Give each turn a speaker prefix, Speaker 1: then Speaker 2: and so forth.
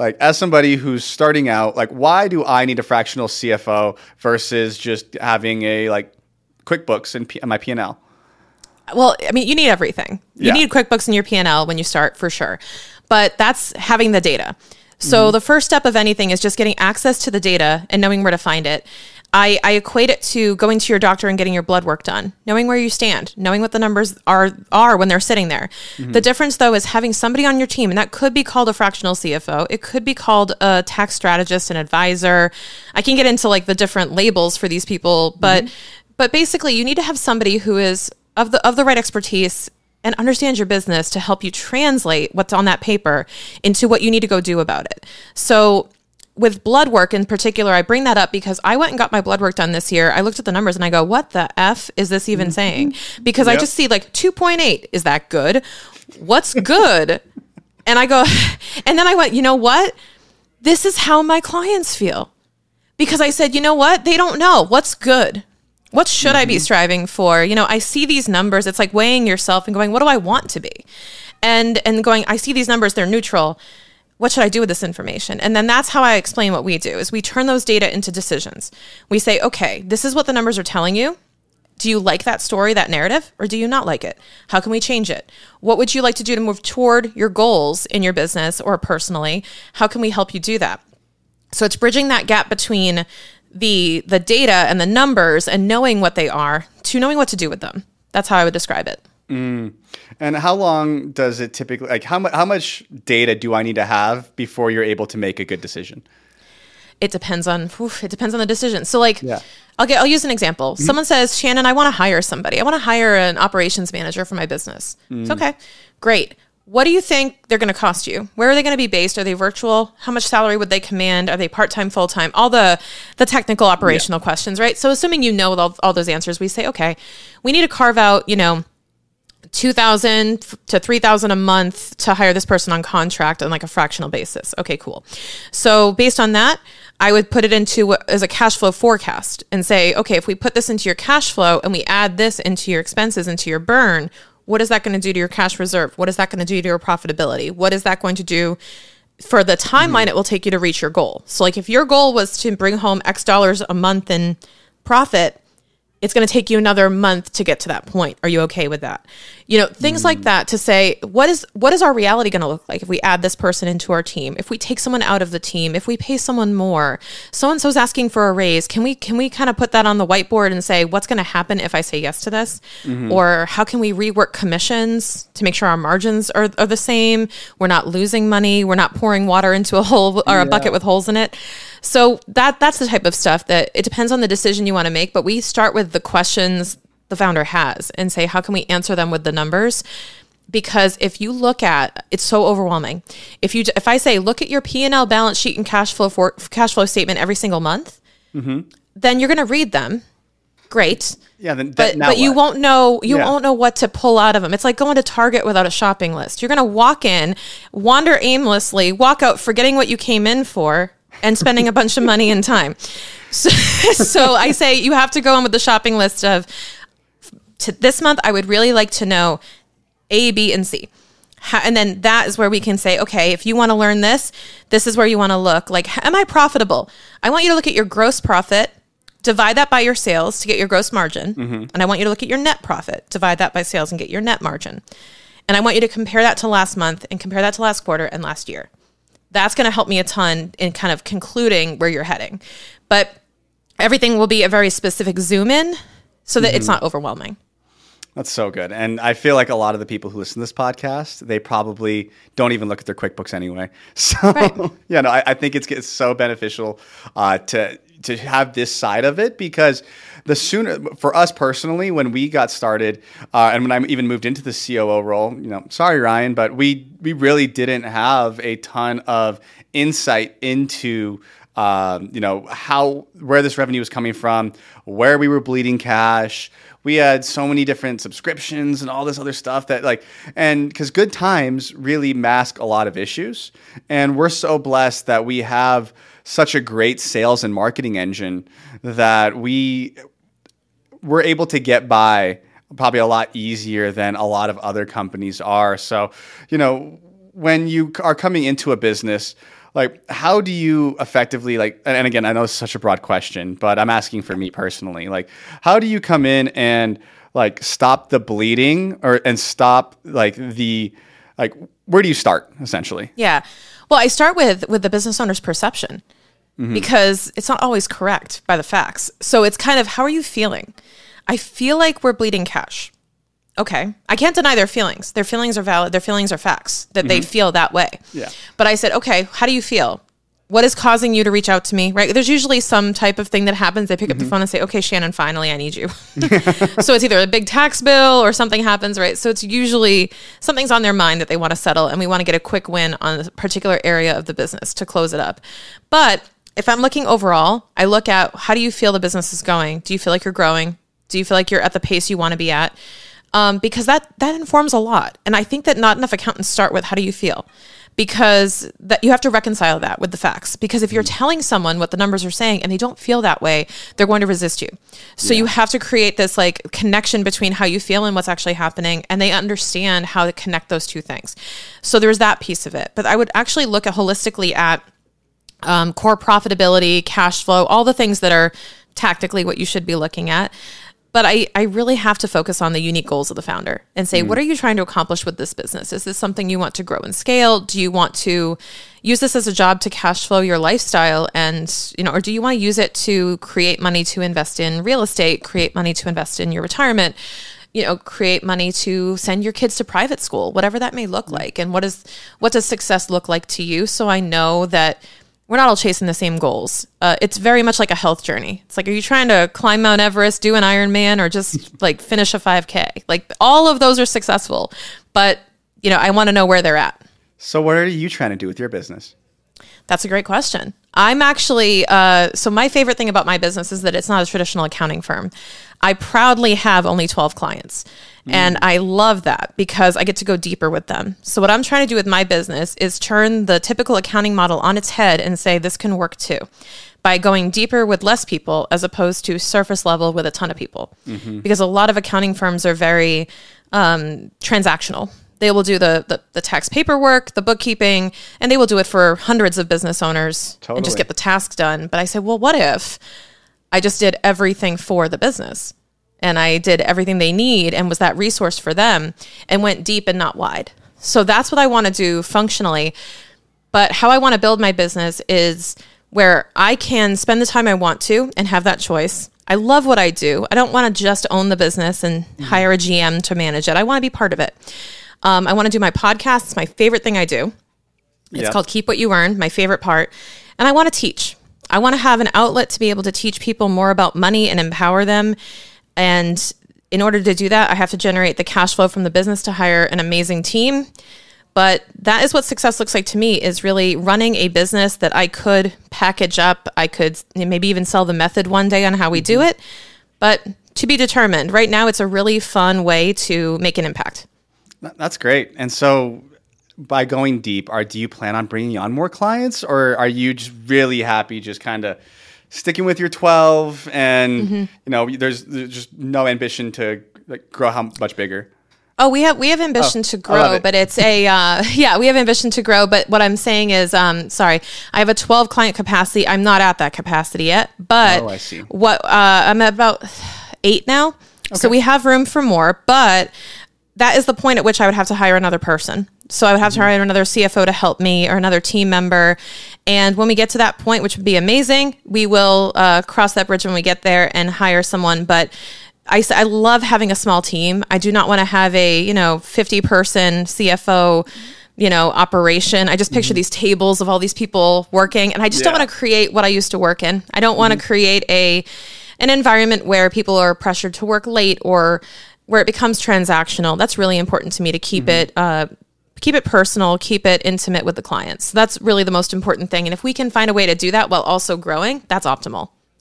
Speaker 1: like as somebody who's starting out, like why do I need a fractional CFO versus just having a like QuickBooks and P- my P and L?
Speaker 2: Well, I mean, you need everything. You
Speaker 1: Yeah.
Speaker 2: need QuickBooks in your P&L when you start for sure. But that's having the data. So
Speaker 1: Mm-hmm.
Speaker 2: the first step of anything is just getting access to the data and knowing where to find it. I, I equate it to going to your doctor and getting your blood work done, knowing where you stand, knowing what the numbers are are when they're sitting there.
Speaker 1: Mm-hmm.
Speaker 2: The difference though is having somebody on your team, and that could be called a fractional CFO. It could be called a tax strategist, an advisor. I can get into like the different labels for these people, but but basically you need to have somebody who is of the of the right expertise and understands your business to help you translate what's on that paper into what you need to go do about it. So with blood work in particular, I bring that up because I went and got my blood work done this year. I looked at the numbers and I go, what the F is this even mm-hmm. saying? Because I just see like 2.8. Is that good? What's good? and I go, and then I went, you know what? This is how my clients feel. Because I said, you know what? They don't know what's good. What should I be mm-hmm. striving for? You know, I see these numbers. It's like weighing yourself and going, what do I want to be? And and going, I see these numbers, they're neutral. What should I do with this information? And then that's how I explain what we do is we turn those data into decisions. We say, okay, this is what the numbers are telling you. Do you like that story, that narrative, or do you not like it? How can we change it? What would you like to do to move toward your goals in your business or personally? How can we help you do that? So it's bridging that gap between the the data and the numbers and knowing what they are to knowing what to do with them. That's how I would describe it. Mm.
Speaker 1: And how long does it typically like how much how much data do I need to have before you're able to make a good decision?
Speaker 2: It depends on whew, it depends on the decision. So like
Speaker 1: Yeah.
Speaker 2: I'll get I'll use an example. Mm-hmm. Someone says, "Shannon, I want to hire somebody. I want to hire an operations manager for my business." It's mm. okay. Great. What do you think they're going to cost you? Where are they going to be based? Are they virtual? How much salary would they command? Are they part-time, full-time? All the the technical operational questions, right? So assuming you know all, all those answers, we say, "Okay, we need to carve out, you know, 2000 to 3000 a month to hire this person on contract on like a fractional basis. Okay cool. So based on that i would put it into what as a cash flow forecast and say okay if we put this into your cash flow and we add this into your expenses into your burn what is that going to do to your cash reserve? What is that going to do to your profitability? What is that going to do for the timeline it will take you to reach your goal? So like if your goal was to bring home x dollars a month in profit it's going to take you another month to get to that point. Are you okay with that? You know, things like mm. that to say what is what is our reality going to look like if we add this person into our team? If we take someone out of the team, if we pay someone more, so and so's asking for a raise, can we can we kind of put that on the whiteboard and say what's going to happen if I say yes to this? Mm-hmm. Or how can we rework commissions to make sure our margins are, are the same? We're not losing money, we're not pouring water into a hole or a bucket with holes in it. So that that's the type of stuff that it depends on the decision you want to make, but we start with the questions the founder has and say how can we answer them with the numbers? Because if you look at it's so overwhelming. If you if I say look at your P&L balance sheet and cash flow for cash flow statement every single month, then you're going to read them. Great.
Speaker 1: Yeah, then
Speaker 2: But but you won't know you
Speaker 1: Yeah.
Speaker 2: won't know what to pull out of them. It's like going to Target without a shopping list. You're going to walk in, wander aimlessly, walk out forgetting what you came in for and spending a bunch of money and time. So, so I say you have to go in with the shopping list of to this month I would really like to know A, B, and C. Ha- and then that is where we can say, okay, if you want to learn this, this is where you want to look. Like, am I profitable? I want you to look at your gross profit, divide that by your sales to get your gross margin. Mm-hmm. And I want you to look at your net profit, divide that by sales and get your net margin. And I want you to compare that to last month and compare that to last quarter and last year. That's going to help me a ton in kind of concluding where you're heading. But everything will be a very specific zoom in so that it's not overwhelming.
Speaker 1: That's so good. And I feel like a lot of the people who listen to this podcast, they probably don't even look at their QuickBooks anyway. So,
Speaker 2: Right.
Speaker 1: yeah, no, I, I think it's, it's so beneficial uh, to to have this side of it because the sooner, for us personally, when we got started uh, and when I even moved into the COO role, you know, sorry Ryan, but we we really didn't have a ton of insight into um, you know how where this revenue was coming from, where we were bleeding cash. We had so many different subscriptions and all this other stuff that like and because good times really mask a lot of issues, and we're so blessed that we have such a great sales and marketing engine that we we're able to get by probably a lot easier than a lot of other companies are. So, you know, when you are coming into a business, like how do you effectively like and again i know it's such a broad question but i'm asking for me personally like how do you come in and like stop the bleeding or and stop like the like where do you start essentially
Speaker 2: Yeah. Well, I start with with the business owner's perception mm-hmm. because it's not always correct by the facts. So it's kind of how are you feeling? I feel like we're bleeding cash. Okay. I can't deny their feelings. Their feelings are valid. Their feelings are facts that they mm-hmm. feel that way.
Speaker 1: Yeah.
Speaker 2: But I said, okay, how do you feel? What is causing you to reach out to me? Right. There's usually some type of thing that happens. They pick up the mm-hmm. phone and say, okay, Shannon, finally, I need you. so it's either a big tax bill or something happens, right? So it's usually something's on their mind that they want to settle and we want to get a quick win on a particular area of the business to close it up. But if I'm looking overall, I look at how do you feel the business is going? Do you feel like you're growing? Do you feel like you're at the pace you want to be at? Um, because that that informs a lot. And I think that not enough accountants start with how do you feel? Because that you have to reconcile that with the facts. Because if you're telling someone what the numbers are saying and they don't feel that way, they're going to resist you. So you have to create this like connection between how you feel and what's actually happening, and they understand how to connect those two things. So there's that piece of it. But I would actually look at holistically at um, core profitability, cash flow, all the things that are tactically what you should be looking at. But I, I really have to focus on the unique goals of the founder and say, what mm. are you trying to accomplish with this business? Is this something you want to grow and scale? Do you want to use this as a job to cash flow your lifestyle? And, you know, or do you want to use it to create money to invest in real estate, create money to invest in your retirement? you know create money to send your kids to private school whatever that may look mm. like and what is what does success look like to you so i know that we're not all chasing the same goals uh, it's very much like a health journey it's like are you trying to climb mount everest do an ironman or just like finish a 5k like all of those are successful but you know i want to know where they're at
Speaker 1: so what are you trying to do with your business
Speaker 2: that's a great question. I'm actually, uh, so my favorite thing about my business is that it's not a traditional accounting firm. I proudly have only 12 clients. And I love that because I get to go deeper with them. So, what I'm trying to do with my business is turn the typical accounting model on its head and say this can work too by going deeper with less people as opposed to surface level with a ton of people. Because a lot of accounting firms are very um, transactional. They will do the, the the tax paperwork, the bookkeeping, and they will do it for hundreds of business owners and just get the task done. But I say, well, what if I just did everything for the business and I did everything they need and was that resource for them and went deep and not wide. So that's what I want to do functionally. But how I want to build my business is where I can spend the time I want to and have that choice. I love what I do. I don't want to just own the business and hire a GM to manage it. I want to be part of it. Um, I want to do my podcast. It's my favorite thing I do. It's
Speaker 1: Yeah.
Speaker 2: called Keep What You Earn, my favorite part. And I want to teach. I want to have an outlet to be able to teach people more about money and empower them. And in order to do that, I have to generate the cash flow from the business to hire an amazing team. But that is what success looks like to me is really running a business that I could package up. I could maybe even sell the method one day on how we do mm-hmm. it. But to be determined. Right now, it's a really fun way to make an impact.
Speaker 1: That's great. And so, by going deep, are do you plan on bringing on more clients, or are you just really happy just kind of sticking with your twelve? And
Speaker 2: Mm-hmm.
Speaker 1: you know, there's, there's just no ambition to like grow how much bigger.
Speaker 2: Oh, we have we have ambition to grow,
Speaker 1: it.
Speaker 2: but it's a uh, yeah, we have ambition to grow. But what I'm saying is, um, sorry, I have a 12 client capacity. I'm not at that capacity yet, but
Speaker 1: Oh,
Speaker 2: what uh, I'm at about eight now, so we have room for more. But that is the point at which I would have to hire another person. So I would have to hire another CFO to help me or another team member. And when we get to that point, which would be amazing, we will uh, cross that bridge when we get there and hire someone. But I, I love having a small team. I do not want to have a, you know, 50 person CFO, you know, operation. I just picture these tables of all these people working and I just don't want to create what I used to work in. I don't want to create a an environment where people are pressured to work late or where it becomes transactional. That's really important to me to keep it uh, keep it personal, keep it intimate with the clients. That's really the most important thing. And if we can find a way to do that while also growing, that's optimal.